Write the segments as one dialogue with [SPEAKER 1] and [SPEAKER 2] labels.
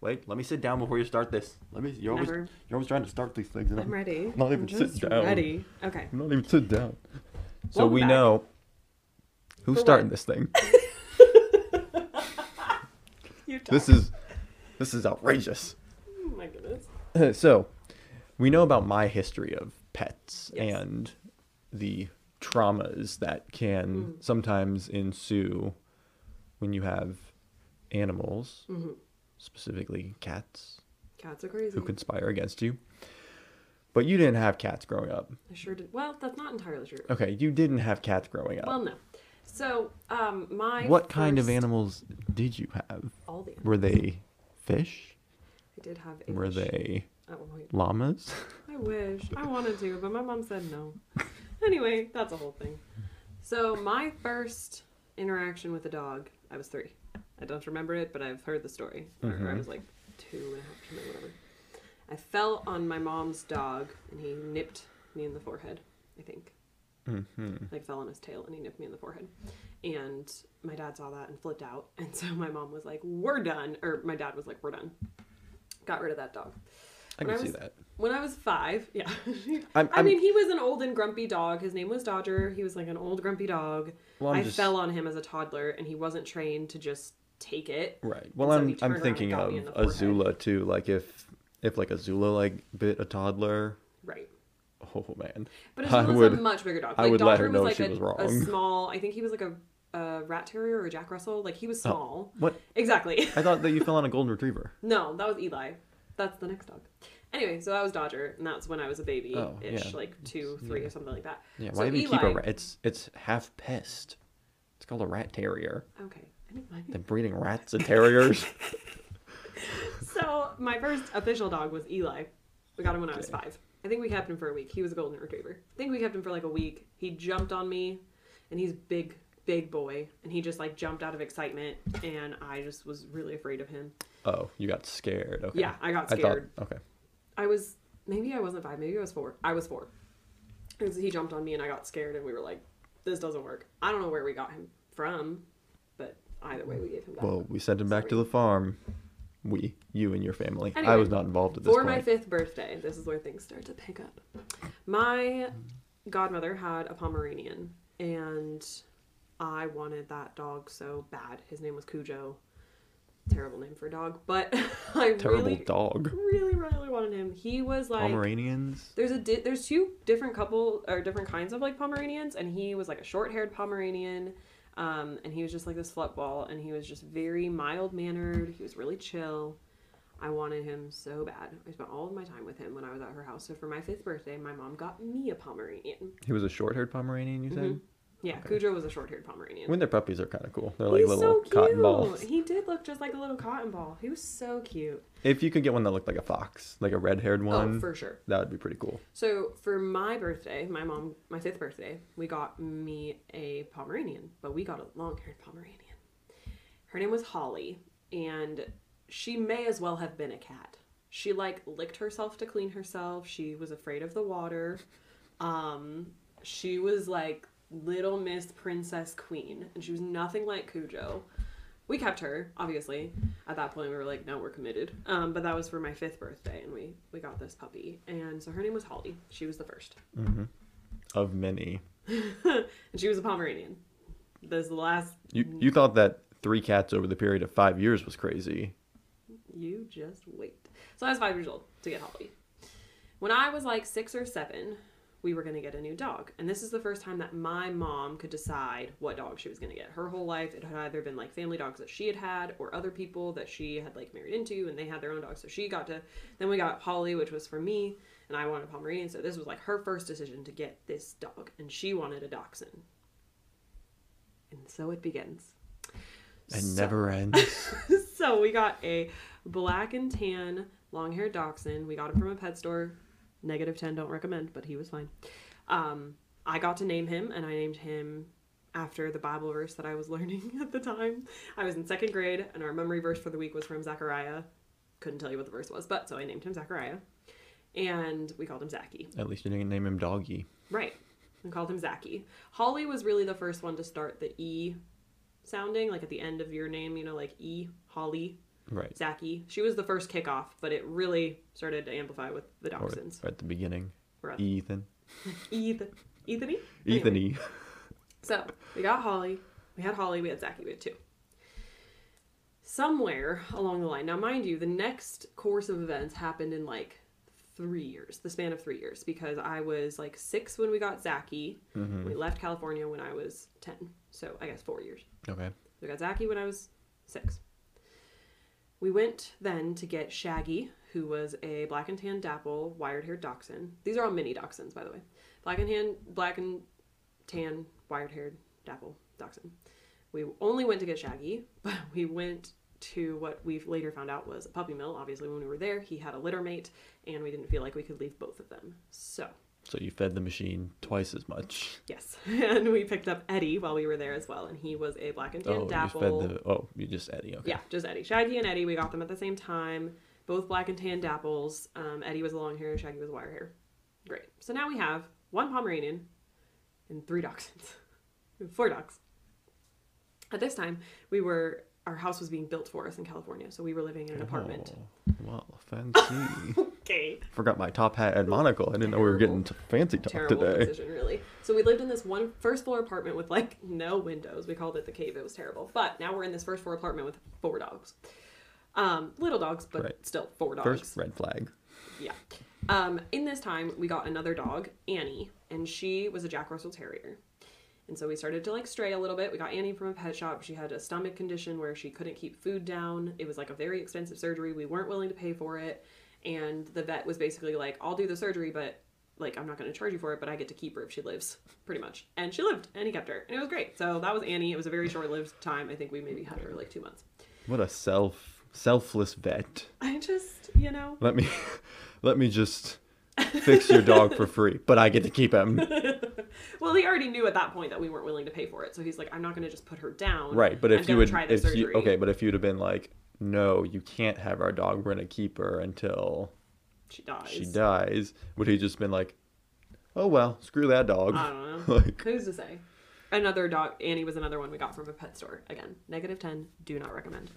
[SPEAKER 1] Wait, let me sit down before you start this. Let me. You're always you're always trying to start these things. And
[SPEAKER 2] I'm ready.
[SPEAKER 1] not even
[SPEAKER 2] I'm
[SPEAKER 1] sitting down.
[SPEAKER 2] ready. Okay.
[SPEAKER 1] I'm not even sit down. So
[SPEAKER 2] Welcome
[SPEAKER 1] we
[SPEAKER 2] back.
[SPEAKER 1] know who's
[SPEAKER 2] For
[SPEAKER 1] starting
[SPEAKER 2] what?
[SPEAKER 1] this thing. This is this is outrageous.
[SPEAKER 2] Oh my goodness.
[SPEAKER 1] so we know about my history of pets
[SPEAKER 2] Yes.
[SPEAKER 1] and the traumas that can
[SPEAKER 2] Mm.
[SPEAKER 1] sometimes ensue when you have animals,
[SPEAKER 2] hmm
[SPEAKER 1] specifically cats,
[SPEAKER 2] Cats are crazy.
[SPEAKER 1] who conspire against you. But you didn't have cats growing up.
[SPEAKER 2] I sure did. Well, that's not entirely true.
[SPEAKER 1] Okay, you didn't have cats growing up.
[SPEAKER 2] Well, no. So, um, my
[SPEAKER 1] what kind of animals did you have?
[SPEAKER 2] All the animals.
[SPEAKER 1] Were they fish?
[SPEAKER 2] I did have. A
[SPEAKER 1] Were they
[SPEAKER 2] At one point.
[SPEAKER 1] llamas?
[SPEAKER 2] I wish I wanted to, but my mom said no. anyway, that's a whole thing. So my first interaction with a dog, I was three. I don't remember it, but I've heard the story. Or I was like two and a half, two, whatever. I fell on my mom's dog, and he nipped me in the forehead. I think
[SPEAKER 1] hmm
[SPEAKER 2] like fell on his tail, and he nipped me in the forehead. And my dad saw that and flipped out, and so my mom was like, "We're done," or my dad was like, "We're done." Got rid of that dog.
[SPEAKER 1] I
[SPEAKER 2] When
[SPEAKER 1] can
[SPEAKER 2] I
[SPEAKER 1] see
[SPEAKER 2] was-
[SPEAKER 1] that.
[SPEAKER 2] When I was five, yeah.
[SPEAKER 1] I'm,
[SPEAKER 2] I
[SPEAKER 1] I'm,
[SPEAKER 2] mean, he was an old and grumpy dog. His name was Dodger. He was like an old grumpy dog.
[SPEAKER 1] well,
[SPEAKER 2] I
[SPEAKER 1] just,
[SPEAKER 2] fell on him as a toddler, and he wasn't trained to just take it.
[SPEAKER 1] Right. Well, I'm I'm thinking of
[SPEAKER 2] me in the
[SPEAKER 1] a
[SPEAKER 2] forehead.
[SPEAKER 1] Zula too. Like if if like a Zula like bit a toddler.
[SPEAKER 2] Right.
[SPEAKER 1] Oh man.
[SPEAKER 2] But his
[SPEAKER 1] I would-
[SPEAKER 2] a much bigger dog.
[SPEAKER 1] I
[SPEAKER 2] Like,
[SPEAKER 1] would let her know
[SPEAKER 2] was like
[SPEAKER 1] she
[SPEAKER 2] a,
[SPEAKER 1] was
[SPEAKER 2] a
[SPEAKER 1] wrong.
[SPEAKER 2] small. I think he was like a, a rat terrier or a Jack Russell. Like he was
[SPEAKER 1] Oh.
[SPEAKER 2] small.
[SPEAKER 1] What?
[SPEAKER 2] Exactly.
[SPEAKER 1] I thought that you fell on a golden retriever.
[SPEAKER 2] no, that was Eli. That's the next dog. Anyway, so that was Dodger, and that's when I was a baby,
[SPEAKER 1] Oh,
[SPEAKER 2] ish,
[SPEAKER 1] yeah.
[SPEAKER 2] like two, three,
[SPEAKER 1] yeah.
[SPEAKER 2] or something like that.
[SPEAKER 1] Yeah.
[SPEAKER 2] So
[SPEAKER 1] Why even keep a rat? It's it's half pest. It's called a rat terrier.
[SPEAKER 2] Okay.
[SPEAKER 1] They're breeding rats and terriers.
[SPEAKER 2] So my first official dog was Eli. We got him when I was five. I think we kept him for a week. He was a golden retriever. I think we kept him for like a week. He jumped on me, and he's big, big boy, and he just like jumped out of excitement, and I just was really afraid of him.
[SPEAKER 1] oh, you got scared. Okay.
[SPEAKER 2] Yeah, I got
[SPEAKER 1] I thought.
[SPEAKER 2] scared.
[SPEAKER 1] Okay.
[SPEAKER 2] I was maybe I wasn't five, maybe I was four. I was four. 'Cause he jumped on me, and I got scared, and we were like, "This doesn't work." I don't know where we got him from, either way, we gave him back.
[SPEAKER 1] Well, we sent him back to the farm. We, you and your family. I was not involved at this
[SPEAKER 2] For
[SPEAKER 1] point.
[SPEAKER 2] my fifth birthday, this is where things start to pick up. My godmother had a Pomeranian, and I wanted that dog so bad. His name was Cujo. Terrible name for a dog, but I
[SPEAKER 1] Terrible
[SPEAKER 2] really,
[SPEAKER 1] dog.
[SPEAKER 2] really, really wanted him. He was like
[SPEAKER 1] Pomeranians.
[SPEAKER 2] there's a di- there's two different couple or different kinds of like Pomeranians, and he was like a short haired Pomeranian, um, and he was just like this fluff ball, and he was just very mild mannered. He was really chill. I wanted him so bad. I spent all of my time with him when I was at her house. So for my fifth birthday, my mom got me a Pomeranian.
[SPEAKER 1] He was a short-haired Pomeranian. You said.
[SPEAKER 2] Mhm. Yeah,
[SPEAKER 1] Okay.
[SPEAKER 2] Cujo was a short haired Pomeranian.
[SPEAKER 1] When their puppies are kind of cool. They're like
[SPEAKER 2] He's
[SPEAKER 1] little
[SPEAKER 2] so
[SPEAKER 1] cotton balls.
[SPEAKER 2] He did look just like a little cotton ball. He was so cute.
[SPEAKER 1] If you could get one that looked like a fox, like a red-haired one,
[SPEAKER 2] Oh, for sure.
[SPEAKER 1] that would be pretty cool.
[SPEAKER 2] So for my birthday, my mom, my fifth birthday, we got me a Pomeranian, but we got a long-haired Pomeranian. Her name was Holly, and she may as well have been a cat. She like licked herself to clean herself. She was afraid of the water. Um, she was like little Miss Princess Queen, and she was nothing like Cujo. We kept her, obviously. At that point, we were like, no, we're committed. Um, but that was for my fifth birthday, and we we got this puppy, and so her name was Holly. She was the first,
[SPEAKER 1] hmm Of many.
[SPEAKER 2] and she was a Pomeranian. This is the last.
[SPEAKER 1] You you thought that three cats over the period of five years was crazy.
[SPEAKER 2] You just wait. So I was five years old to get Holly. When I was like six or seven, we were going to get a new dog. And this is the first time that my mom could decide what dog she was going to get. Her whole life, it had either been like family dogs that she had had or other people that she had like married into and they had their own dogs. So she got to, then we got Holly, which was for me, and I wanted a Pomeranian. So this was like her first decision to get this dog. And she wanted a Dachshund. And so it begins.
[SPEAKER 1] And
[SPEAKER 2] So-
[SPEAKER 1] never ends.
[SPEAKER 2] so we got a black and tan long haired dachshund. We got him from a pet store. Negative 10, don't recommend, but he was fine. Um, I got to name him, and I named him after the Bible verse that I was learning at the time. I was in second grade, and our memory verse for the week was from Zechariah. Couldn't tell you what the verse was, but so I named him Zechariah. And we called him Zachy.
[SPEAKER 1] At least you didn't name him Doggy.
[SPEAKER 2] Right. And called him Zachy. Holly was really the first one to start the E sounding, like at the end of your name, you know, like E, Holly.
[SPEAKER 1] Right.
[SPEAKER 2] Zachy. She was the first kickoff, but it really started to amplify with the Dachshunds.
[SPEAKER 1] at the beginning.
[SPEAKER 2] At
[SPEAKER 1] Ethan.
[SPEAKER 2] Ethan. Ethany?
[SPEAKER 1] Ethan
[SPEAKER 2] Anyway.
[SPEAKER 1] E.
[SPEAKER 2] So we got Holly. We had Holly. We had Zachy. We had two. Somewhere along the line. Now, mind you, the next course of events happened in like three years, the span of three years, because I was like six when we got Zachy.
[SPEAKER 1] Mm-hmm.
[SPEAKER 2] We left California when I was 10. So I guess four years.
[SPEAKER 1] Okay.
[SPEAKER 2] We got Zachy when I was six. We went then to get Shaggy, who was a black and tan dapple, wired haired dachshund. These are all mini dachshunds, by the way. Black and tan, black and tan, wired haired dapple dachshund. We only went to get Shaggy, but we went to what we later found out was a puppy mill. Obviously, when we were there, he had a litter mate, and we didn't feel like we could leave both of them. So
[SPEAKER 1] So you fed the machine twice as much.
[SPEAKER 2] yes, and we picked up Eddie while we were there as well, and he was a black and tan
[SPEAKER 1] Oh, you
[SPEAKER 2] dapple.
[SPEAKER 1] fed the. Oh, you just Eddie. Okay.
[SPEAKER 2] Yeah, just Eddie. Shaggy and Eddie, we got them at the same time. Both black and tan dapples. Um, Eddie was a long hair, Shaggy was wire hair. Great. So now we have one Pomeranian and three dachshunds. Four dogs. At this time, we were our house was being built for us in California, so we were living in an apartment.
[SPEAKER 1] Oh, well, fancy.
[SPEAKER 2] Okay.
[SPEAKER 1] Forgot my top hat and monocle. I didn't know we were getting fancy talk
[SPEAKER 2] Terrible
[SPEAKER 1] today.
[SPEAKER 2] decision, really. So we lived in this one first floor apartment with like no windows. We called it the cave. It was terrible. But now we're in this first floor apartment with four dogs. Um, little dogs, but
[SPEAKER 1] Right.
[SPEAKER 2] still four dogs.
[SPEAKER 1] First red flag.
[SPEAKER 2] Yeah. Um, in this time, we got another dog, Annie, and she was a Jack Russell Terrier. And so we started to like stray a little bit. We got Annie from a pet shop. She had a stomach condition where she couldn't keep food down. It was like a very expensive surgery. We weren't willing to pay for it. And the vet was basically like, I'll do the surgery, but like I'm not going to charge you for it, but I get to keep her if she lives, pretty much. And she lived, and he kept her, and it was great. So that was Annie. It was a very short-lived time. I think we maybe had her like two months.
[SPEAKER 1] What a self selfless vet.
[SPEAKER 2] I just, you know,
[SPEAKER 1] Let me let me just fix your dog for free, but I get to keep him.
[SPEAKER 2] Well, he already knew at that point that we weren't willing to pay for it, so he's like, "I'm not going to just put her down."
[SPEAKER 1] Right, but
[SPEAKER 2] I'm
[SPEAKER 1] if you would
[SPEAKER 2] try the
[SPEAKER 1] if
[SPEAKER 2] surgery.
[SPEAKER 1] you okay, but if you'd have been like, no, you can't have our dog. We're gonna keep her until
[SPEAKER 2] she dies.
[SPEAKER 1] she dies. Would he just been like, oh well, screw that dog?
[SPEAKER 2] I don't know.
[SPEAKER 1] like,
[SPEAKER 2] Who's to say? Another dog. Annie was another one we got from a pet store. Again, negative ten. Do not recommend.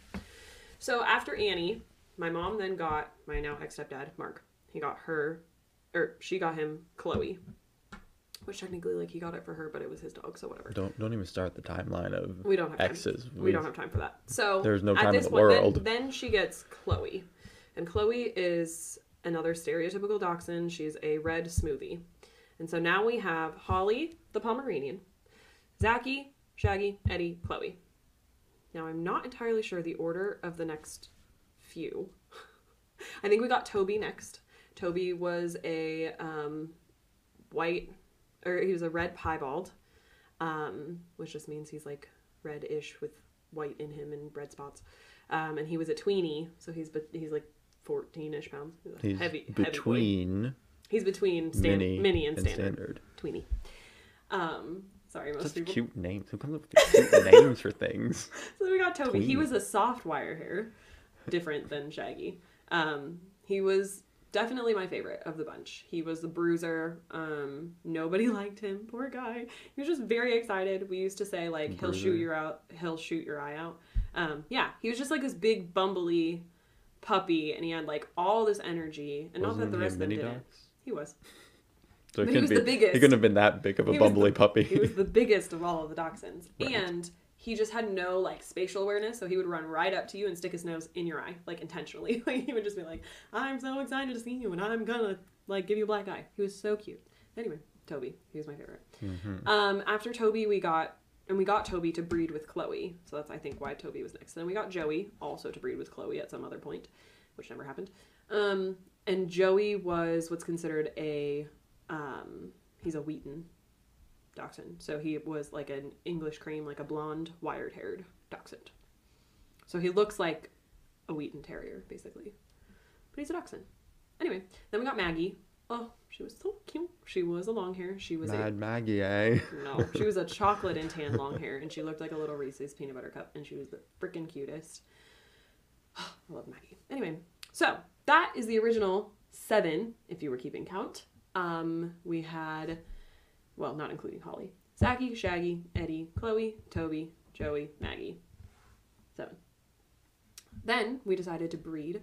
[SPEAKER 2] So after Annie, my mom then got my now ex stepdad Mark. He got her, or she got him Chloe, which technically like he got it for her, but it was his dog, so whatever.
[SPEAKER 1] don't don't even start the timeline of
[SPEAKER 2] We don't have time.
[SPEAKER 1] exes.
[SPEAKER 2] We don't have time for that. So
[SPEAKER 1] There's no
[SPEAKER 2] at
[SPEAKER 1] time in
[SPEAKER 2] this
[SPEAKER 1] the
[SPEAKER 2] point, then-
[SPEAKER 1] world.
[SPEAKER 2] Then, she gets Chloe, and Chloe is another stereotypical dachshund. She's a red smoothie, and so now we have Holly, the Pomeranian, Zachy, Shaggy, Eddie, Chloe. Now I'm not entirely sure the order of the next few. I think we got Toby next. Toby was a um, white, or he was a red piebald, um, which just means he's like red-ish with white in him and red spots. Um, and he was a tweenie, so he's be- he's like 14ish pounds. He's
[SPEAKER 1] He's
[SPEAKER 2] heavy, heavy
[SPEAKER 1] between
[SPEAKER 2] He's between stand-
[SPEAKER 1] mini,
[SPEAKER 2] mini, and,
[SPEAKER 1] and
[SPEAKER 2] standard.
[SPEAKER 1] standard.
[SPEAKER 2] Tweenie. Um, sorry, most
[SPEAKER 1] Such
[SPEAKER 2] people.
[SPEAKER 1] cute names. Who comes up with these cute names for things?
[SPEAKER 2] So we got Toby. He was a soft wire hair, different than Shaggy. Um, he was definitely my favorite of the bunch. He was the bruiser. Um, nobody liked him. Poor guy. He was just very excited. We used to say like he'll shoot your out. He'll shoot your eye out. Um, yeah, he was just like this big bumbly puppy, and he had like all this energy. And not that
[SPEAKER 1] Wasn't
[SPEAKER 2] the
[SPEAKER 1] he
[SPEAKER 2] rest of them didn't. He was.
[SPEAKER 1] So
[SPEAKER 2] he
[SPEAKER 1] couldn't
[SPEAKER 2] was
[SPEAKER 1] be,
[SPEAKER 2] the biggest.
[SPEAKER 1] He couldn't have been that big of a
[SPEAKER 2] He was the-
[SPEAKER 1] bumbly puppy.
[SPEAKER 2] He was the biggest of all of the dachshunds.
[SPEAKER 1] Right.
[SPEAKER 2] And he just had no like spatial awareness, so he would run right up to you and stick his nose in your eye, like intentionally. Like he would just be like, I'm so excited to see you and I'm gonna like give you a black eye. He was so cute. Anyway, Toby. He was my favorite.
[SPEAKER 1] Mhm.
[SPEAKER 2] Um, after Toby we got and we got Toby to breed with Chloe. So that's I think why Toby was next. Then we got Joey also to breed with Chloe at some other point, which never happened. Um, and Joey was what's considered a um, he's a Wheaten dachshund. So he was like an English cream, like a blonde, wired haired dachshund. So he looks like a Wheaten Terrier, basically. But he's a dachshund. Anyway, then we got Maggie. Oh, she was so cute. She was a long hair. She was a
[SPEAKER 1] Mad Maggie, eh?
[SPEAKER 2] no, she was a chocolate and tan long hair, and she looked like a little Reese's peanut butter cup, and she was the freaking cutest. I love Maggie. Anyway, so that is the original seven, if you were keeping count. Um, we had, well, not including Holly, Zachy, Shaggy, Eddie, Chloe, Toby, Joey, Maggie. Seven. Then we decided to breed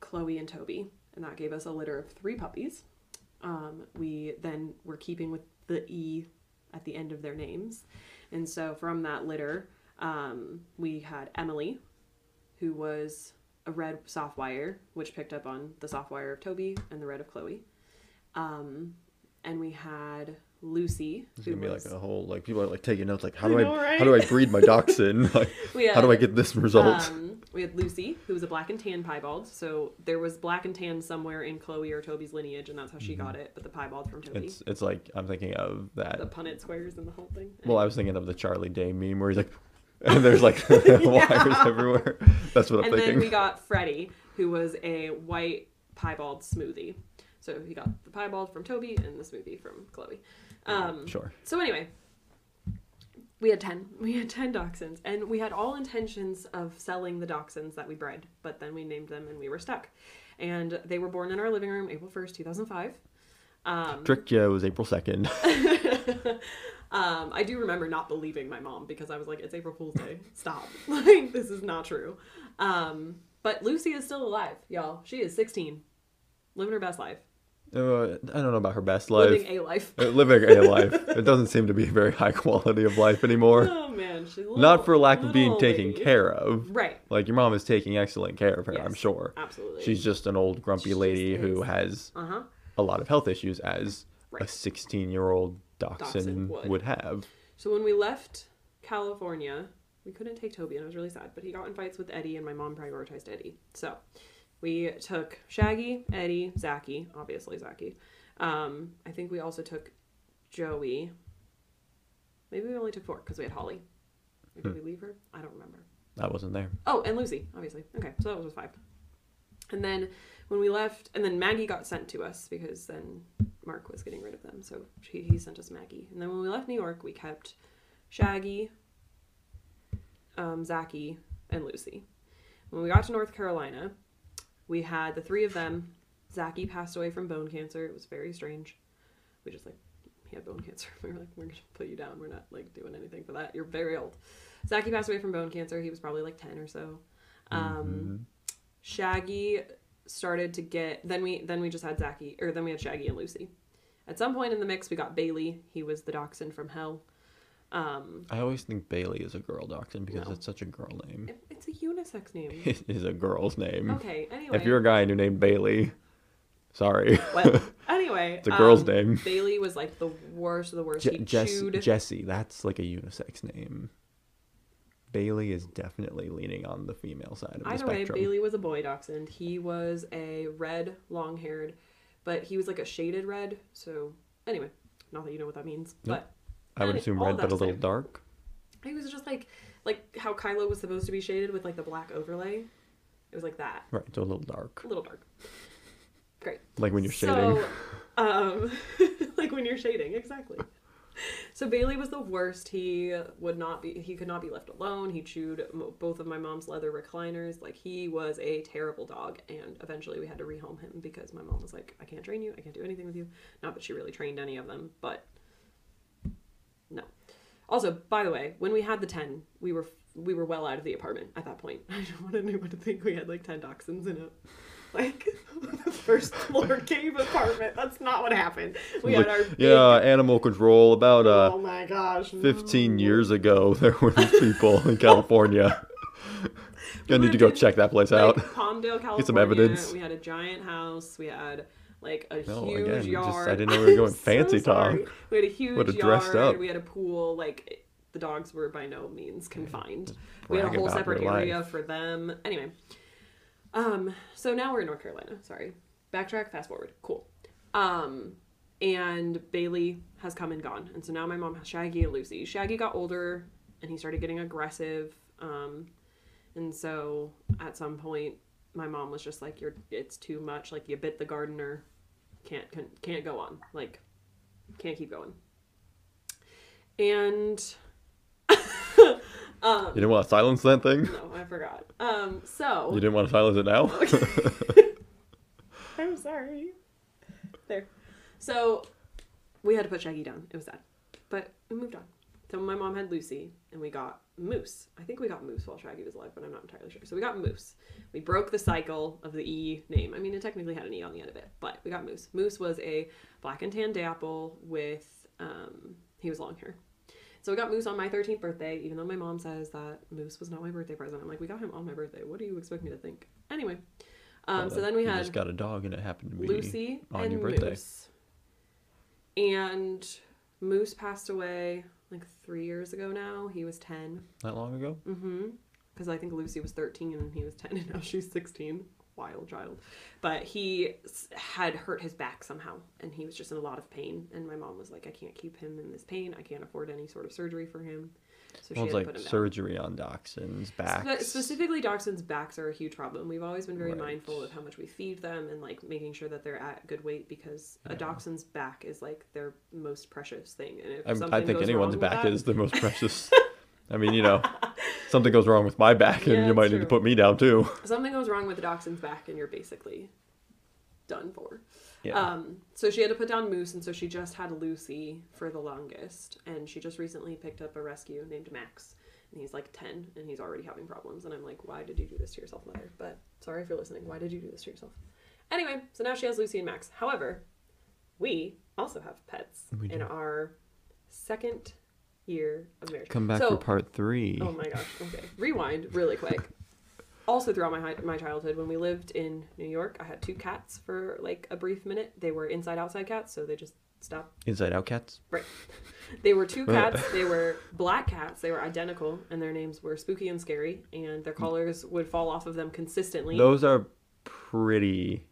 [SPEAKER 2] Chloe and Toby, and that gave us a litter of three puppies. Um, we then were keeping with the E at the end of their names. And so from that litter, um, we had Emily, who was a red soft wire, which picked up on the soft wire of Toby and the red of Chloe. Um, and we had Lucy,
[SPEAKER 1] It's gonna be
[SPEAKER 2] was
[SPEAKER 1] like a whole like people are like taking notes like how do I,
[SPEAKER 2] know, right?
[SPEAKER 1] how do I breed my dachshund? like
[SPEAKER 2] we
[SPEAKER 1] how do I get this result?
[SPEAKER 2] Um, we had Lucy, who was a black and tan piebald. So there was black and tan somewhere in Chloe or Toby's lineage, and that's how she got it. But the piebald from Toby,
[SPEAKER 1] Mm-hmm. it's it's like I'm thinking of that.
[SPEAKER 2] the Punnett squares and the whole thing.
[SPEAKER 1] Well, I was thinking of the Charlie Day meme where he's like, and there's like wires everywhere. That's what I'm
[SPEAKER 2] and then we got Freddie, who was a white piebald smoothie. So he got the piebald from Toby and the smoothie from Chloe. Um,
[SPEAKER 1] Sure.
[SPEAKER 2] So anyway, we had ten. We had ten dachshunds, and we had all intentions of selling the dachshunds that we bred, but then we named them and we were stuck. And they were born in our living room, April first, two thousand five. Um,
[SPEAKER 1] Tricked you. Was April second.
[SPEAKER 2] um, I do remember not believing my mom because I was like, "It's April Fool's Day. Stop! like this is not true." Um, but Lucy is still alive, y'all. She is sixteen, living her best life,
[SPEAKER 1] Uh, I don't know about her best life.
[SPEAKER 2] living a life.
[SPEAKER 1] Uh, Living a life. It doesn't seem to be a very high quality of life anymore.
[SPEAKER 2] oh man, she's a
[SPEAKER 1] Not for lack of being taken
[SPEAKER 2] lady.
[SPEAKER 1] care of.
[SPEAKER 2] Right.
[SPEAKER 1] Like your mom is taking excellent care of her, I'm sure.
[SPEAKER 2] Absolutely.
[SPEAKER 1] She's just an old grumpy
[SPEAKER 2] She
[SPEAKER 1] lady who has
[SPEAKER 2] uh huh.
[SPEAKER 1] a lot of health issues as a 16 year old dachshund
[SPEAKER 2] Dachshund
[SPEAKER 1] would.
[SPEAKER 2] would.
[SPEAKER 1] have.
[SPEAKER 2] So when we left California, we couldn't take Toby, and I was really sad. But he got in fights with Eddie, and my mom prioritized Eddie. So we took Shaggy, Eddie, Zachy, obviously Zachy. Um, I think we also took Joey. Maybe we only took four because we had Holly. Or did we leave her? I don't remember.
[SPEAKER 1] I wasn't there.
[SPEAKER 2] Oh, and Lucy, obviously. Okay, so that was five. And then when we left, and then Maggie got sent to us because then Mark was getting rid of them, so he, he sent us Maggie. And then when we left New York, we kept Shaggy, um, Zachy, and Lucy. When we got to North Carolina, we had the three of them. Zachy passed away from bone cancer. It was very strange. We just like he had bone cancer. We were like, we're gonna put you down. We're not like doing anything for that. You're very old. Zachy passed away from bone cancer. He was probably like ten or so. Um, Shaggy started to get then we then we just had Zachy or then we had Shaggy and Lucy. At some point in the mix, we got Bailey. He was the dachshund from Hell. Um,
[SPEAKER 1] I always think Bailey is a girl dachshund because
[SPEAKER 2] No.
[SPEAKER 1] it's such a girl name.
[SPEAKER 2] it- it's a unisex name.
[SPEAKER 1] It is a girl's name.
[SPEAKER 2] Okay. Anyway,
[SPEAKER 1] If you're a guy and you're named Bailey, sorry.
[SPEAKER 2] well, anyway,
[SPEAKER 1] It's a girl's
[SPEAKER 2] um,
[SPEAKER 1] name.
[SPEAKER 2] Bailey was like the worst of the worst.
[SPEAKER 1] Je-
[SPEAKER 2] he
[SPEAKER 1] Jess-
[SPEAKER 2] chewed.
[SPEAKER 1] Jesse, that's like a unisex name. Bailey is definitely leaning on the female side of the
[SPEAKER 2] Either way,
[SPEAKER 1] spectrum.
[SPEAKER 2] Bailey was a boy dachshund. He was a red, long haired, but he was like a shaded red. So anyway, not that you know what that means,
[SPEAKER 1] Nope. I would assume red, but a little dark.
[SPEAKER 2] he was just like like how Kylo was supposed to be shaded with like the black overlay. It was like that,
[SPEAKER 1] Right, so a little dark.
[SPEAKER 2] a little dark. Great.
[SPEAKER 1] Like when you're shading.
[SPEAKER 2] So, um, like when you're shading, exactly. So Bailey was the worst. He would not be. He could not be left alone. He chewed both of my mom's leather recliners. Like he was a terrible dog. And eventually we had to rehome him because my mom was like, "I can't train you. I can't do anything with you." Not that she really trained any of them, but no. Also, by the way, when we had the ten, we were we were well out of the apartment at that point. I don't want anyone to think we had like ten dachshunds in it. Like the first floor cave apartment. That's not what happened. We had our big,
[SPEAKER 1] yeah, animal control. About uh,
[SPEAKER 2] oh my gosh,
[SPEAKER 1] 15
[SPEAKER 2] no.
[SPEAKER 1] years ago, there were these people in California. I need to go
[SPEAKER 2] in,
[SPEAKER 1] check that place
[SPEAKER 2] Like
[SPEAKER 1] out.
[SPEAKER 2] Palmdale, California.
[SPEAKER 1] some evidence.
[SPEAKER 2] We had a giant house. We had like a
[SPEAKER 1] No,
[SPEAKER 2] huge
[SPEAKER 1] again, just-
[SPEAKER 2] yard.
[SPEAKER 1] I didn't know we were going
[SPEAKER 2] I'm so
[SPEAKER 1] fancy talk.
[SPEAKER 2] We had a huge
[SPEAKER 1] Would've
[SPEAKER 2] yard.
[SPEAKER 1] dressed up.
[SPEAKER 2] We had a pool. Like the dogs were by no means confined. We had a whole separate area
[SPEAKER 1] life.
[SPEAKER 2] for them. Anyway, um, so now we're in North Carolina. Sorry, backtrack, fast forward. Cool. Um, and Bailey has come and gone, and so now my mom has Shaggy and Lucy. Shaggy got older, and he started getting aggressive. Um, and so at some point, my mom was just like, "You're, it's too much. Like you bit the gardener. Can't can, can't go on. Like can't keep going." And um,
[SPEAKER 1] You didn't want to silence that thing?
[SPEAKER 2] no, I forgot. Um, so
[SPEAKER 1] You didn't want to silence it now?
[SPEAKER 2] I'm sorry. There. So we had to put Shaggy down. It was sad. But we moved on. So my mom had Lucy and we got Moose. I think we got Moose while Shaggy was alive, but I'm not entirely sure. So we got Moose. We broke the cycle of the E name. I mean, it technically had an E on the end of it, but we got Moose. Moose was a black and tan dapple with, um, he was long hair. So we got Moose on my 13th birthday, even though my mom says that Moose was not my birthday present. I'm like, we got him on my birthday. What do you expect me to think? Anyway, um,
[SPEAKER 1] Well,
[SPEAKER 2] so then we had
[SPEAKER 1] just got a dog and it happened to be
[SPEAKER 2] Lucy
[SPEAKER 1] on
[SPEAKER 2] and
[SPEAKER 1] your birthday.
[SPEAKER 2] Moose. And Moose passed away like three years ago now. He was 10.
[SPEAKER 1] not long ago.
[SPEAKER 2] Mm-hmm. Because I think Lucy was 13 and he was 10 and now she's 16. Wild child. But he had hurt his back somehow and he was just in a lot of pain. And my mom was like, I can't keep him in this pain. I can't afford any sort of surgery for him. So
[SPEAKER 1] Well, it's like
[SPEAKER 2] him down.
[SPEAKER 1] surgery on Dachshund's back.
[SPEAKER 2] Spe- specifically, dachshunds' backs are a huge problem. We've always been very
[SPEAKER 1] Right.
[SPEAKER 2] mindful of how much we feed them and like making sure that they're at good weight because a
[SPEAKER 1] Yeah.
[SPEAKER 2] dachshund's back is like their most precious thing. And if
[SPEAKER 1] I'm,
[SPEAKER 2] something
[SPEAKER 1] I think
[SPEAKER 2] goes
[SPEAKER 1] anyone's
[SPEAKER 2] wrong
[SPEAKER 1] back
[SPEAKER 2] that-
[SPEAKER 1] is the most precious. I mean, you know, something goes wrong with my back, and
[SPEAKER 2] Yeah,
[SPEAKER 1] you might
[SPEAKER 2] it's
[SPEAKER 1] need to put me down too.
[SPEAKER 2] something goes wrong with the dachshund's back, and you're basically done for.
[SPEAKER 1] Yeah.
[SPEAKER 2] Um, so she had to put down Moose, and so she just had Lucy for the longest, and she just recently picked up a rescue named Max, and he's like ten, and he's already having problems, and I'm like, why did you do this to yourself, mother? But sorry if you're listening. Why did you do this to yourself? Anyway, so now she has Lucy and Max. However, we also have pets in our second year of marriage.
[SPEAKER 1] Come back
[SPEAKER 2] So-
[SPEAKER 1] for part three.
[SPEAKER 2] Oh my gosh. Okay. Rewind really quick. Also, throughout my my childhood, when we lived in New York, I had two cats for like a brief minute. They were inside outside cats, so they just stopped.
[SPEAKER 1] Inside Out cats. Right.
[SPEAKER 2] They were two cats. they were black cats. They were identical, and their names were Spooky and Scary, and their mm. collars would fall off of them consistently.
[SPEAKER 1] Those are pretty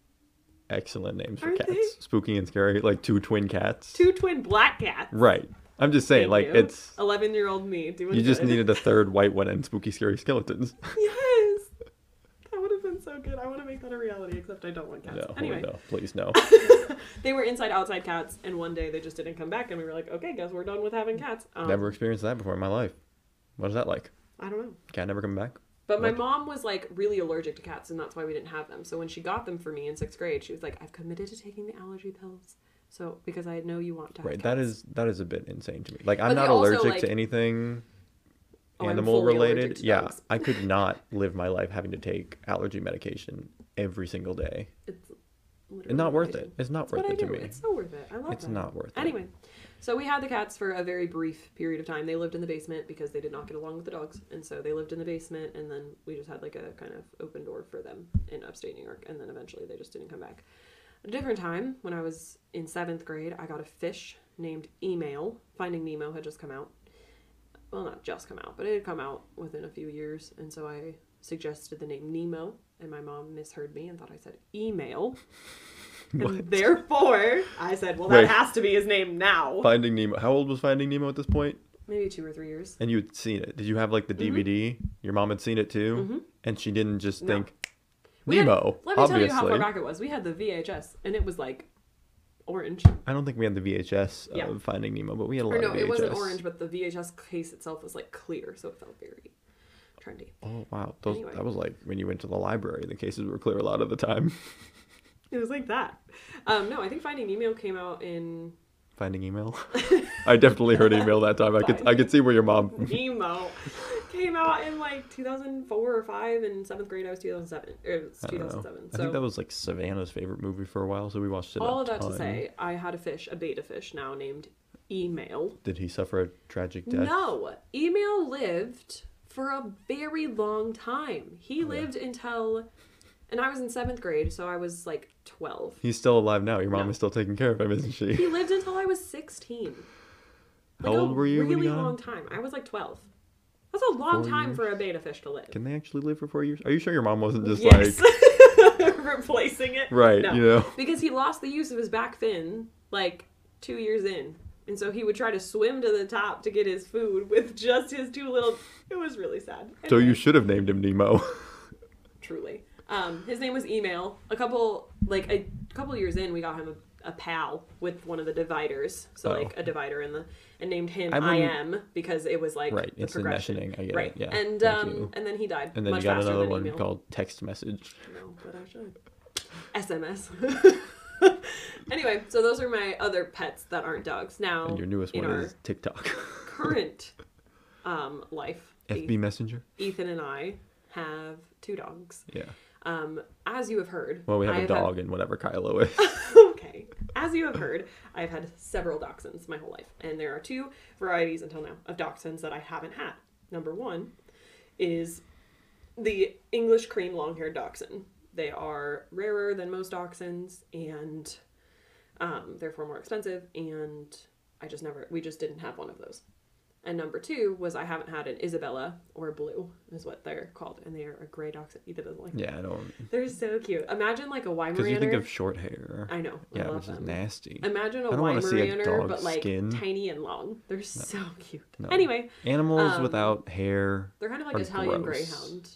[SPEAKER 1] excellent names for
[SPEAKER 2] Aren't
[SPEAKER 1] cats.
[SPEAKER 2] they?
[SPEAKER 1] Spooky and scary, like two twin cats.
[SPEAKER 2] Two twin black cats.
[SPEAKER 1] Right. I'm just saying,
[SPEAKER 2] Thank
[SPEAKER 1] like
[SPEAKER 2] you.
[SPEAKER 1] it's
[SPEAKER 2] Eleven year old me doing.
[SPEAKER 1] you just
[SPEAKER 2] good.
[SPEAKER 1] needed a third white one and spooky scary skeletons.
[SPEAKER 2] Yes. That would have been so good. I want to make that a reality, except I don't want cats.
[SPEAKER 1] No,
[SPEAKER 2] anyway.
[SPEAKER 1] no, please no.
[SPEAKER 2] they were inside outside cats and one day they just didn't come back and we were like okay guess we're done with having cats um,
[SPEAKER 1] Never experienced that before in my life. What is that like?
[SPEAKER 2] i don't know
[SPEAKER 1] Cat never come back?
[SPEAKER 2] but my
[SPEAKER 1] What?
[SPEAKER 2] mom was like really allergic to cats and that's why we didn't have them so when she got them for me in sixth grade she was like i've committed to taking the allergy pills so because i know you want to have
[SPEAKER 1] Right.
[SPEAKER 2] cats.
[SPEAKER 1] That is that is a bit insane to me. Like I'm not
[SPEAKER 2] also,
[SPEAKER 1] allergic
[SPEAKER 2] like-
[SPEAKER 1] to anything
[SPEAKER 2] Oh,
[SPEAKER 1] animal related. Yeah.
[SPEAKER 2] dogs.
[SPEAKER 1] I could not live my life having to take allergy medication every single day.
[SPEAKER 2] it's literally
[SPEAKER 1] not worth it. It's not worth it to me.
[SPEAKER 2] It's so worth it. I love it.
[SPEAKER 1] It's
[SPEAKER 2] that.
[SPEAKER 1] not worth it.
[SPEAKER 2] Anyway, so we had the cats for a very brief period of time. They lived in the basement because they did not get along with the dogs, and so they lived in the basement. And then we just had like a kind of open door for them in upstate New York. And then eventually they just didn't come back. At a different time, when I was in seventh grade, I got a fish named Email. Finding Nemo had just come out. Well, not just come out, but it had come out within a few years, and so I suggested the name Nemo, and my mom misheard me and thought I said email. And therefore, I said, well, that
[SPEAKER 1] Wait.
[SPEAKER 2] has to be his name now.
[SPEAKER 1] Finding Nemo. How old was Finding Nemo at this point?
[SPEAKER 2] Maybe two or three years.
[SPEAKER 1] And you had seen it. Did you have like the. DVD? Your mom had seen it too,
[SPEAKER 2] Mhm.
[SPEAKER 1] and she didn't just
[SPEAKER 2] No.
[SPEAKER 1] think
[SPEAKER 2] We had-
[SPEAKER 1] Nemo.
[SPEAKER 2] Let me
[SPEAKER 1] obviously.
[SPEAKER 2] tell you how far back it was. We had the VHS, and it was like orange.
[SPEAKER 1] I don't think we had the VHS
[SPEAKER 2] Yeah.
[SPEAKER 1] of Finding Nemo, but we had a lot
[SPEAKER 2] Or no,
[SPEAKER 1] of VHS.
[SPEAKER 2] No, it wasn't orange, but the VHS case itself was like clear, so it felt very trendy.
[SPEAKER 1] Oh wow, Those,
[SPEAKER 2] Anyway.
[SPEAKER 1] that was like when you went to the library. The cases were clear a lot of the time.
[SPEAKER 2] It was like that. Um, no, I think Finding Nemo came out in
[SPEAKER 1] Finding email. I definitely heard email that time. I could I could see where your mom.
[SPEAKER 2] Nemo came out in like 2004 or 5 and 7th grade I was 2007 it was
[SPEAKER 1] I don't
[SPEAKER 2] 2007
[SPEAKER 1] I
[SPEAKER 2] so
[SPEAKER 1] think that was like Savannah's favorite movie for a while, so we watched it.
[SPEAKER 2] all of that to say I had a fish a betta fish now named Email
[SPEAKER 1] Did he suffer a tragic death?
[SPEAKER 2] no Email lived for a very long time he
[SPEAKER 1] yeah.
[SPEAKER 2] lived until and I was in 7th grade so I was like 12
[SPEAKER 1] He's still alive now. Your mom
[SPEAKER 2] No.
[SPEAKER 1] is still taking care of him, isn't she?
[SPEAKER 2] he lived until I was 16
[SPEAKER 1] How
[SPEAKER 2] Like a
[SPEAKER 1] old were you
[SPEAKER 2] really
[SPEAKER 1] you got him?
[SPEAKER 2] long time I was like 12 that's a long time
[SPEAKER 1] years?
[SPEAKER 2] for a betta fish to live
[SPEAKER 1] Can they actually live for four years? Are you sure your mom wasn't just
[SPEAKER 2] yes.
[SPEAKER 1] like
[SPEAKER 2] replacing it
[SPEAKER 1] right?
[SPEAKER 2] No.
[SPEAKER 1] You know,
[SPEAKER 2] because he lost the use of his back fin like two years in and so he would try to swim to the top to get his food with just his two little it was really sad
[SPEAKER 1] so you should have named him Nemo.
[SPEAKER 2] truly um his name was email a couple like a couple years in we got him a, pal with one of the dividers so
[SPEAKER 1] Oh.
[SPEAKER 2] like a divider in the and named him
[SPEAKER 1] I
[SPEAKER 2] i, am because it was like
[SPEAKER 1] right,
[SPEAKER 2] the
[SPEAKER 1] instant
[SPEAKER 2] progression.
[SPEAKER 1] I get
[SPEAKER 2] right
[SPEAKER 1] it. Yeah.
[SPEAKER 2] and um and then he died
[SPEAKER 1] and then
[SPEAKER 2] much
[SPEAKER 1] you got another one
[SPEAKER 2] email.
[SPEAKER 1] called text message.
[SPEAKER 2] No, but I should. SMS. anyway, so those are my other pets that aren't dogs. Now,
[SPEAKER 1] And your newest one is TikTok.
[SPEAKER 2] current um, life,
[SPEAKER 1] FB Messenger.
[SPEAKER 2] Ethan and I have two dogs.
[SPEAKER 1] Yeah.
[SPEAKER 2] Um, as you have heard,
[SPEAKER 1] Well, we have
[SPEAKER 2] I
[SPEAKER 1] a
[SPEAKER 2] had-
[SPEAKER 1] dog and whatever Kylo is.
[SPEAKER 2] As you have heard, I've had several dachshunds my whole life, and there are two varieties until now of dachshunds that I haven't had. Number one is the English cream long-haired dachshund. They are rarer than most dachshunds, and um, therefore more expensive. And I just never, we just didn't have one of those. And number two was I haven't had an Isabella or blue is what they're called, and they are a gray dachshund. Ethan doesn't like. them.
[SPEAKER 1] yeah, I don't.
[SPEAKER 2] They're so cute. Imagine like a Weimaraner.
[SPEAKER 1] Because you think of short hair.
[SPEAKER 2] I know. I
[SPEAKER 1] yeah,
[SPEAKER 2] love
[SPEAKER 1] which is nasty.
[SPEAKER 2] Imagine a
[SPEAKER 1] I don't wanna see a
[SPEAKER 2] Weimaraner, but like
[SPEAKER 1] skin.
[SPEAKER 2] tiny and long. They're so cute.
[SPEAKER 1] No.
[SPEAKER 2] Anyway,
[SPEAKER 1] Animals
[SPEAKER 2] um,
[SPEAKER 1] without hair.
[SPEAKER 2] they're kind of like Italian
[SPEAKER 1] gross.
[SPEAKER 2] Greyhound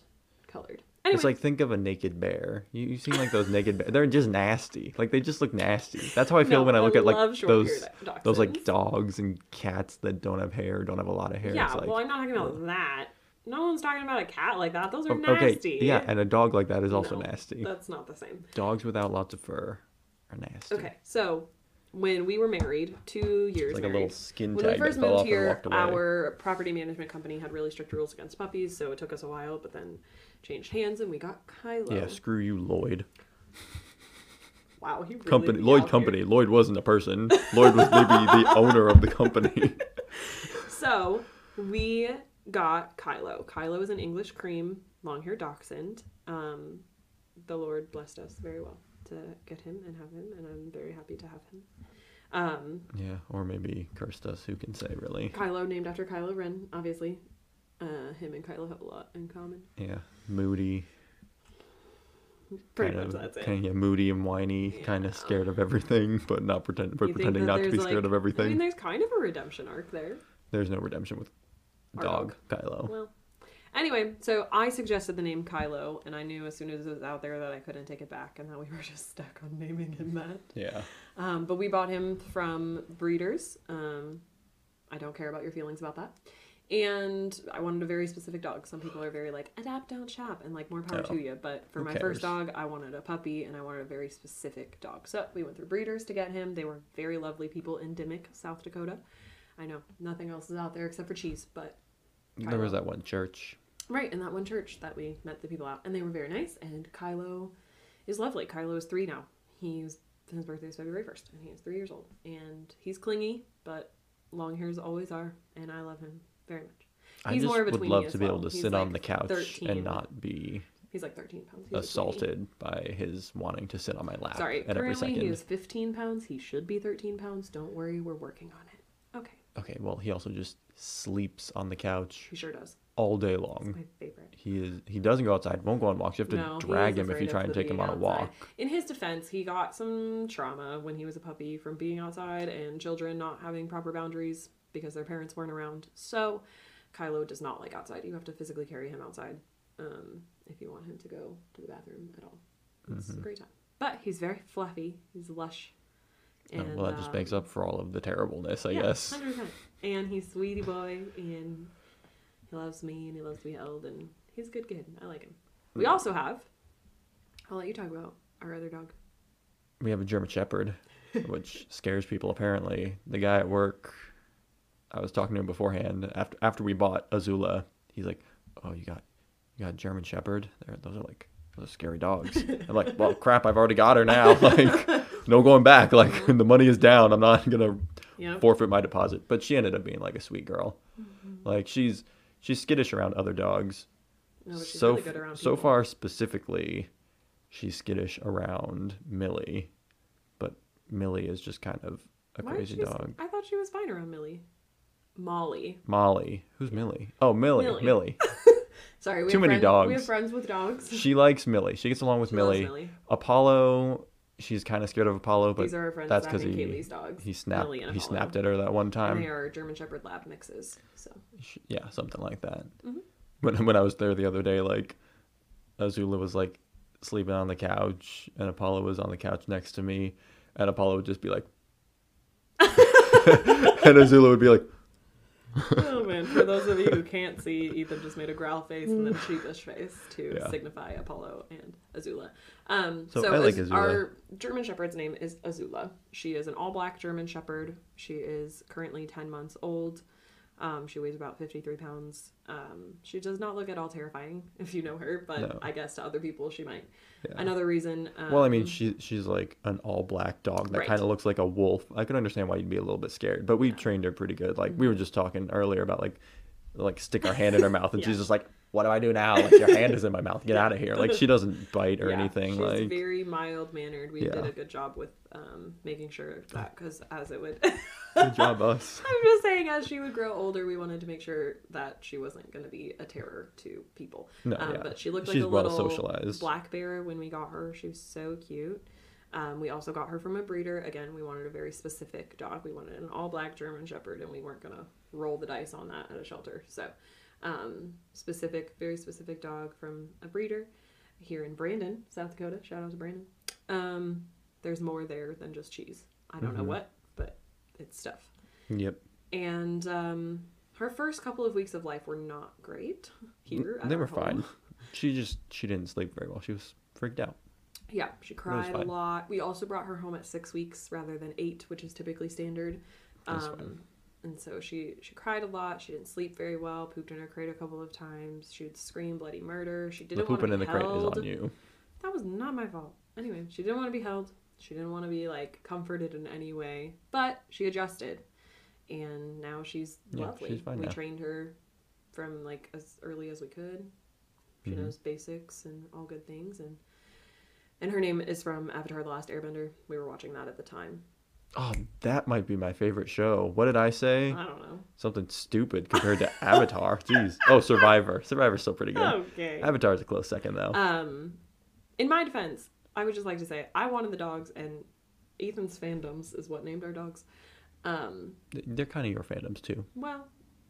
[SPEAKER 2] colored. Anyway,
[SPEAKER 1] It's like think of a naked bear. You you seen like those naked bears? They're just nasty. Like they just look nasty. That's how I feel
[SPEAKER 2] No,
[SPEAKER 1] when I
[SPEAKER 2] I
[SPEAKER 1] look at like those those like dogs and cats that don't have hair, don't have a lot of hair.
[SPEAKER 2] yeah.
[SPEAKER 1] Like,
[SPEAKER 2] well, I'm not talking about that. No one's talking about a cat like that. Those are
[SPEAKER 1] okay,
[SPEAKER 2] nasty.
[SPEAKER 1] yeah, and a dog like that is also
[SPEAKER 2] No,
[SPEAKER 1] nasty.
[SPEAKER 2] That's not the same.
[SPEAKER 1] Dogs without lots of fur are nasty.
[SPEAKER 2] Okay, so when we were married, two years
[SPEAKER 1] It's like a little skin
[SPEAKER 2] when we first moved here, our property management company had really strict rules against puppies, so it took us a while, but then changed hands and we got Kylo.
[SPEAKER 1] Yeah, screw you, Lloyd.
[SPEAKER 2] Wow, he really
[SPEAKER 1] Company, Lloyd
[SPEAKER 2] out here.
[SPEAKER 1] Company. Lloyd wasn't a person. Lloyd was maybe the owner of the company.
[SPEAKER 2] So we got Kylo. Kylo is an English cream long haired dachshund. Um, the Lord blessed us very well to get him and have him, and I'm very happy to have him. Um,
[SPEAKER 1] yeah, or maybe cursed us. Who can say, really?
[SPEAKER 2] Kylo named after Kylo Ren, obviously. Uh, him and Kylo have a lot in common.
[SPEAKER 1] Yeah, moody.
[SPEAKER 2] Pretty
[SPEAKER 1] kind
[SPEAKER 2] much
[SPEAKER 1] of,
[SPEAKER 2] that's it.
[SPEAKER 1] Kind of, yeah, moody and whiny, kind of scared of everything, but not pretend, but
[SPEAKER 2] You
[SPEAKER 1] pretending not to be
[SPEAKER 2] there's,
[SPEAKER 1] scared
[SPEAKER 2] like-
[SPEAKER 1] of everything.
[SPEAKER 2] I mean, there's kind of a redemption arc there.
[SPEAKER 1] There's no redemption with
[SPEAKER 2] Our
[SPEAKER 1] dog, Kylo.
[SPEAKER 2] Well, anyway, so I suggested the name Kylo, and I knew as soon as it was out there that I couldn't take it back, and that we were just stuck on naming him that.
[SPEAKER 1] Yeah.
[SPEAKER 2] Um, but we bought him from breeders. Um, I don't care about your feelings about that. And I wanted a very specific dog. Some people are very like adapt, don't shop, and like more power
[SPEAKER 1] Oh,
[SPEAKER 2] to you. But for my
[SPEAKER 1] cares?
[SPEAKER 2] first dog, I wanted a puppy, and I wanted a very specific dog. So we went through breeders to get him. They were very lovely people in Dimock, South Dakota. I know nothing else is out there except for cheese, but
[SPEAKER 1] There was that one church.
[SPEAKER 2] Right, in that one church that we met the people at, and they were very nice. And Kylo is lovely. Kylo is three now. He's his birthday is February first, and he is three years old. And he's clingy, but long hairs always are, and I love him very much.
[SPEAKER 1] I
[SPEAKER 2] He's
[SPEAKER 1] just
[SPEAKER 2] more of a
[SPEAKER 1] would love to be able to
[SPEAKER 2] He's
[SPEAKER 1] sit on the couch
[SPEAKER 2] 13.
[SPEAKER 1] and not be
[SPEAKER 2] He's like thirteen pounds. He's
[SPEAKER 1] assaulted by his wanting to sit on my lap
[SPEAKER 2] Sorry,
[SPEAKER 1] at
[SPEAKER 2] currently he is fifteen pounds. He should be thirteen pounds. Don't worry, we're working on it. Okay,
[SPEAKER 1] Okay, well, he also just sleeps on the couch
[SPEAKER 2] he sure does.
[SPEAKER 1] All day long.
[SPEAKER 2] My favorite.
[SPEAKER 1] He is he doesn't go outside, won't go on walks. You have to
[SPEAKER 2] No, he
[SPEAKER 1] drag
[SPEAKER 2] is
[SPEAKER 1] him if you
[SPEAKER 2] afraid
[SPEAKER 1] try and
[SPEAKER 2] the
[SPEAKER 1] take him
[SPEAKER 2] being
[SPEAKER 1] on a
[SPEAKER 2] outside.
[SPEAKER 1] walk.
[SPEAKER 2] In his defense, he got some trauma when he was a puppy from being outside and children not having proper boundaries because their parents weren't around. So, Kylo does not like outside. You have to physically carry him outside um, if you want him to go to the bathroom at all. It's
[SPEAKER 1] Mm-hmm.
[SPEAKER 2] a great time. But he's very fluffy. He's lush.
[SPEAKER 1] Oh, well, that just makes
[SPEAKER 2] um,
[SPEAKER 1] up for all of the terribleness, I
[SPEAKER 2] yeah,
[SPEAKER 1] guess.
[SPEAKER 2] 100%. And he's sweetie boy and he loves me and he loves to be held and he's a good kid. I like him. We also have, I'll let you talk about our other dog.
[SPEAKER 1] We have a German Shepherd, which scares people apparently. The guy at work, I was talking to him beforehand. After after we bought Azula, he's like, "Oh, you got you got German Shepherd? They're, those are like those are scary dogs." I'm like, "Well, crap, I've already got her now. Like, no going back. Like, the money is down. I'm not gonna
[SPEAKER 2] Yeah.
[SPEAKER 1] forfeit my deposit." But she ended up being like a sweet girl.
[SPEAKER 2] Mm-hmm.
[SPEAKER 1] Like, she's she's skittish around other dogs.
[SPEAKER 2] No, but she's
[SPEAKER 1] so
[SPEAKER 2] really good around
[SPEAKER 1] so far specifically she's skittish around millie but millie is just kind of a
[SPEAKER 2] Why
[SPEAKER 1] crazy dog
[SPEAKER 2] I thought she was fine around Millie. Molly.
[SPEAKER 1] molly who's millie oh millie
[SPEAKER 2] Millie.
[SPEAKER 1] millie,
[SPEAKER 2] Sorry, we
[SPEAKER 1] Too
[SPEAKER 2] have
[SPEAKER 1] many
[SPEAKER 2] friends,
[SPEAKER 1] dogs.
[SPEAKER 2] We have friends with dogs.
[SPEAKER 1] she likes millie she gets along with
[SPEAKER 2] She
[SPEAKER 1] millie.
[SPEAKER 2] Millie.
[SPEAKER 1] apollo she's kind of scared of apollo but
[SPEAKER 2] These are our friends.
[SPEAKER 1] that's because he
[SPEAKER 2] Kaylee's dogs.
[SPEAKER 1] he snapped
[SPEAKER 2] and
[SPEAKER 1] he
[SPEAKER 2] Apollo.
[SPEAKER 1] snapped at her that one
[SPEAKER 2] And
[SPEAKER 1] time
[SPEAKER 2] they are German Shepherd Lab mixes. So
[SPEAKER 1] Sh- yeah something like that
[SPEAKER 2] Mhm.
[SPEAKER 1] when, when i was there the other day like azula was like sleeping on the couch and apollo was on the couch next to me and apollo would just be like and azula would be like
[SPEAKER 2] oh man, for those of you who can't see, Ethan just made a growl face and then a sheepish face to
[SPEAKER 1] Yeah.
[SPEAKER 2] signify Apollo and Azula. Um,
[SPEAKER 1] So
[SPEAKER 2] so
[SPEAKER 1] I like Azula.
[SPEAKER 2] our German Shepherd's name is Azula. She is an all-black German Shepherd. She is currently ten months old. Um, she weighs about 53 pounds. Um, she does not look at all terrifying if you know her, but
[SPEAKER 1] No.
[SPEAKER 2] I guess to other people she might.
[SPEAKER 1] Yeah.
[SPEAKER 2] Another reason. Um,
[SPEAKER 1] Well, I mean, she she's like an all black dog that
[SPEAKER 2] Right.
[SPEAKER 1] kind of looks like a wolf. I could understand why you'd be a little bit scared, but we trained her pretty good. Like
[SPEAKER 2] Mm-hmm.
[SPEAKER 1] we were just talking earlier about like like stick our hand in her mouth, and
[SPEAKER 2] Yeah.
[SPEAKER 1] she's just like, "What do I do now? Like your hand is in my mouth. Get out of here!" Like she doesn't bite or
[SPEAKER 2] yeah,
[SPEAKER 1] anything.
[SPEAKER 2] She's
[SPEAKER 1] Like
[SPEAKER 2] very mild mannered. We
[SPEAKER 1] Yeah.
[SPEAKER 2] did a good job with um, making sure of that because as it would.
[SPEAKER 1] good job, us.
[SPEAKER 2] I'm just saying, as she would grow older, we wanted to make sure that she wasn't going to be a terror to people.
[SPEAKER 1] No,
[SPEAKER 2] um,
[SPEAKER 1] yeah.
[SPEAKER 2] But she looked like
[SPEAKER 1] She's
[SPEAKER 2] a
[SPEAKER 1] well
[SPEAKER 2] little
[SPEAKER 1] socialized.
[SPEAKER 2] black bear when we got her. She was so cute. Um, we also got her from a breeder. Again, we wanted a very specific dog. We wanted an all black German Shepherd, and we weren't going to roll the dice on that at a shelter. So, um, specific, very specific dog from a breeder here in Brandon, South Dakota. Shout out to Brandon. Um, there's more there than just cheese. I don't know
[SPEAKER 1] Mhm.
[SPEAKER 2] what, but it's stuff
[SPEAKER 1] Yep.
[SPEAKER 2] and um, her first couple of weeks of life were not great here.
[SPEAKER 1] They were
[SPEAKER 2] home.
[SPEAKER 1] fine. She just she didn't sleep very well. She was freaked out.
[SPEAKER 2] Yeah, she cried a lot. We also brought her home at six weeks rather than eight, which is typically standard.
[SPEAKER 1] That's
[SPEAKER 2] Um. And so she she cried a lot. She didn't sleep very well. Pooped in her crate a couple of times. She would scream bloody murder. She didn't want to be held.
[SPEAKER 1] pooping in the crate is on you.
[SPEAKER 2] That was not my fault. Anyway, she didn't want to be held. She didn't want to be like comforted in any way. But she adjusted, and now she's
[SPEAKER 1] Yeah,
[SPEAKER 2] lovely.
[SPEAKER 1] she's fine
[SPEAKER 2] we
[SPEAKER 1] now.
[SPEAKER 2] trained her from like as early as we could. She
[SPEAKER 1] Mhm.
[SPEAKER 2] knows basics and all good things, and and her name is from Avatar: The Last Airbender. We were watching that at the time.
[SPEAKER 1] Oh, that might be my favorite show. What did I say?
[SPEAKER 2] I don't know.
[SPEAKER 1] Something stupid compared to Avatar. Jeez. Oh, Survivor. Survivor's still pretty good.
[SPEAKER 2] Okay.
[SPEAKER 1] Avatar's a close second though.
[SPEAKER 2] Um, in my defense, I would just like to say I wanted the dogs, and Ethan's fandoms is what named our dogs. Um,
[SPEAKER 1] They're kind of your fandoms too.
[SPEAKER 2] well,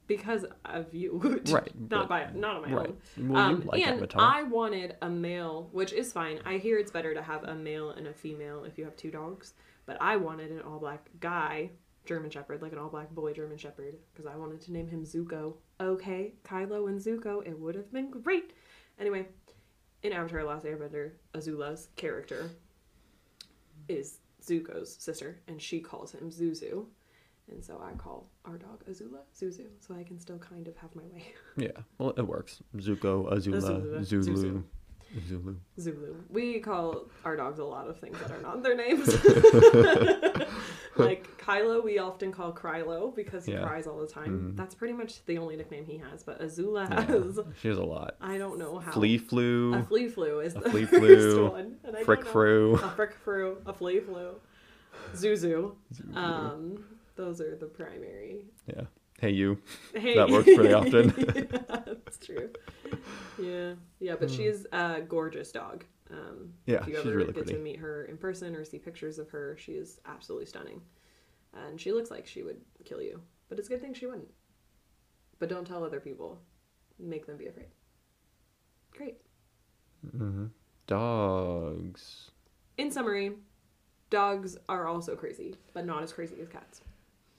[SPEAKER 2] because of you,
[SPEAKER 1] Right,
[SPEAKER 2] Not
[SPEAKER 1] but-
[SPEAKER 2] by not on my
[SPEAKER 1] Right.
[SPEAKER 2] own.
[SPEAKER 1] Well,
[SPEAKER 2] um,
[SPEAKER 1] you like
[SPEAKER 2] and
[SPEAKER 1] Avatar.
[SPEAKER 2] I wanted a male, which is fine. I hear it's better to have a male and a female if you have two dogs. But I wanted an all black guy German Shepherd, like an all black boy German Shepherd, because I wanted to name him Zuko. Okay, Kylo and Zuko, it would have been great. Anyway, in Avatar: Last Airbender, Azula's character is Zuko's sister, and she calls him Zuzu. And so I call our dog Azula Zuzu, so I can still kind of have my way.
[SPEAKER 1] Yeah. Well, it works. Zuko, Azula,
[SPEAKER 2] Azula,
[SPEAKER 1] Zulu,
[SPEAKER 2] Zuzu.
[SPEAKER 1] Zulu.
[SPEAKER 2] Zulu. We call our dogs a lot of things that are not their names. like Kylo, we often call Krylo because he
[SPEAKER 1] Yeah.
[SPEAKER 2] cries all the time.
[SPEAKER 1] Mhm.
[SPEAKER 2] That's pretty much the only nickname he has. But Azula
[SPEAKER 1] Yeah.
[SPEAKER 2] has,
[SPEAKER 1] She has a lot.
[SPEAKER 2] I don't know how.
[SPEAKER 1] Flea flu,
[SPEAKER 2] A flea flu is
[SPEAKER 1] A
[SPEAKER 2] the
[SPEAKER 1] flea
[SPEAKER 2] first
[SPEAKER 1] flu,
[SPEAKER 2] one. And I
[SPEAKER 1] frick fru.
[SPEAKER 2] A frick fru, a flea flu, Zuzu. Um, those are the primary.
[SPEAKER 1] Yeah. Hey, you.
[SPEAKER 2] Hey.
[SPEAKER 1] That works pretty often.
[SPEAKER 2] yeah, that's true. Yeah, yeah, but she's a gorgeous dog. Um,
[SPEAKER 1] Yeah,
[SPEAKER 2] if you
[SPEAKER 1] she's
[SPEAKER 2] ever
[SPEAKER 1] really
[SPEAKER 2] get
[SPEAKER 1] pretty.
[SPEAKER 2] to meet her in person or see pictures of her, she is absolutely stunning, and she looks like she would kill you. But it's a good thing she wouldn't. But don't tell other people. Make them be afraid. Great.
[SPEAKER 1] hmm Dogs.
[SPEAKER 2] In summary, dogs are also crazy, but not as crazy as cats.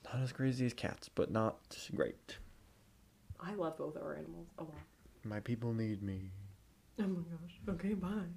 [SPEAKER 1] Not as crazy as cats, but not great.
[SPEAKER 2] I love both our animals a lot.
[SPEAKER 1] My people need me.
[SPEAKER 2] Oh my gosh. Okay, bye.